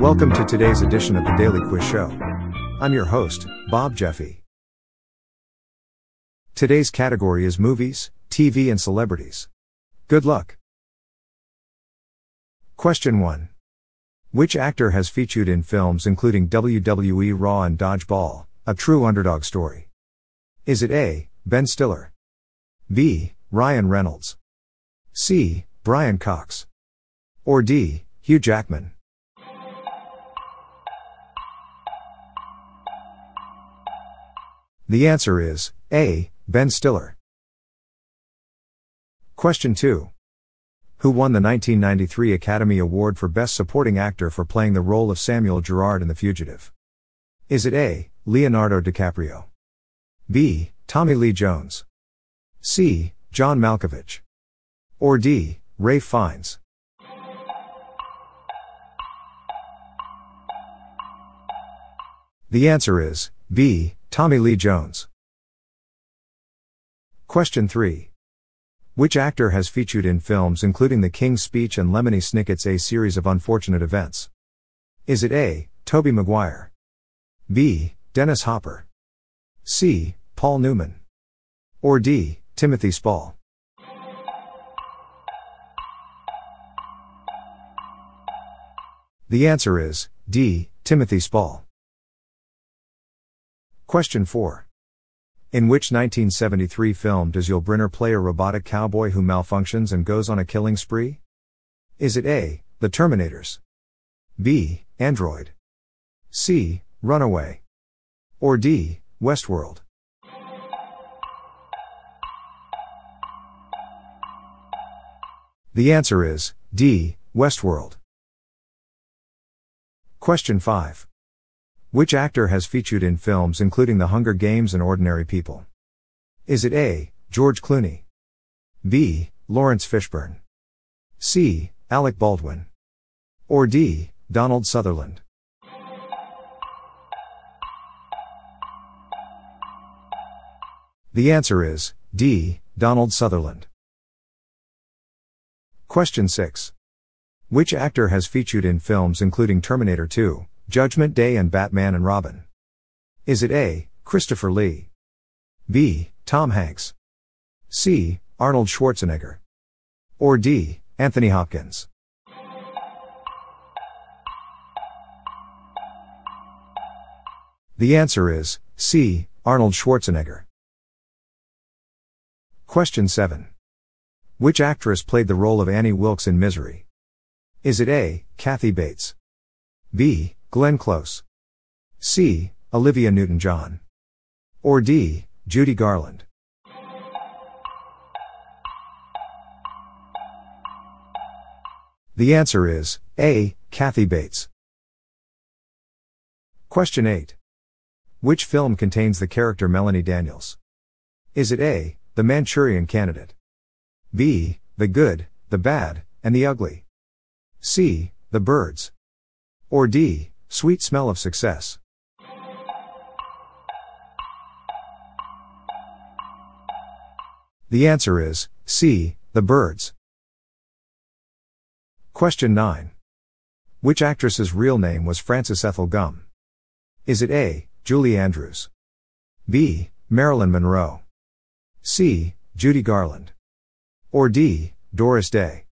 Welcome to today's edition of the Daily Quiz Show. I'm your host, Bob Jeffy. Today's category is movies, TV, and celebrities. Good luck. Question 1. Which actor has featured in films including WWE Raw and Dodgeball, a true underdog story? Is it A. Ben Stiller? B. Ryan Reynolds? C. Brian Cox? Or D. Hugh Jackman? The answer is A. Ben Stiller. Question 2. Who won the 1993 Academy Award for Best Supporting Actor for playing the role of Samuel Gerard in The Fugitive? Is it A. Leonardo DiCaprio? B. Tommy Lee Jones? C. John Malkovich? Or D. Ralph Fiennes? The answer is B. Tommy Lee Jones. Question 3. Which actor has featured in films including The King's Speech and Lemony Snicket's A Series of Unfortunate Events? Is it A. Tobey Maguire? B. Dennis Hopper? C. Paul Newman? Or D. Timothy Spall? The answer is D. Timothy Spall. Question 4. In which 1973 film does Yul Brynner play a robotic cowboy who malfunctions and goes on a killing spree? Is it A. The Terminators? B. Android? C. Runaway? Or D. Westworld? The answer is D. Westworld. Question 5. Which actor has featured in films including The Hunger Games and Ordinary People? Is it A. George Clooney? B. Laurence Fishburne? C. Alec Baldwin? Or D. Donald Sutherland? The answer is D. Donald Sutherland. Question 6. Which actor has featured in films including Terminator 2, Judgment Day and Batman and Robin? Is it A. Christopher Lee? B. Tom Hanks? C. Arnold Schwarzenegger? Or D. Anthony Hopkins? The answer is C. Arnold Schwarzenegger. Question 7. Which actress played the role of Annie Wilkes in Misery? Is it A. Kathy Bates? B. Glenn Close? C. Olivia Newton John? Or D. Judy Garland? The answer is A. Kathy Bates. Question 8. Which film contains the character Melanie Daniels? Is it A. The Manchurian Candidate? B. The Good, the Bad, and the Ugly? C. The Birds? Or D. Sweet Smell of Success? The answer is C. The Birds. Question 9. Which actress's real name was Frances Ethel Gumm? Is it A. Julie Andrews? B. Marilyn Monroe? C. Judy Garland? Or D. Doris Day?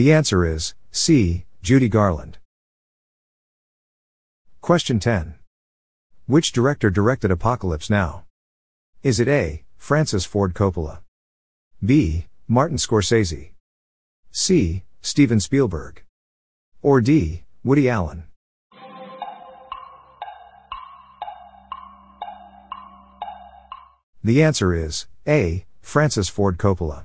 The answer is C. Judy Garland. Question 10. Which director directed Apocalypse Now? Is it A. Francis Ford Coppola? B. Martin Scorsese? C. Steven Spielberg? Or D. Woody Allen? The answer is A. Francis Ford Coppola.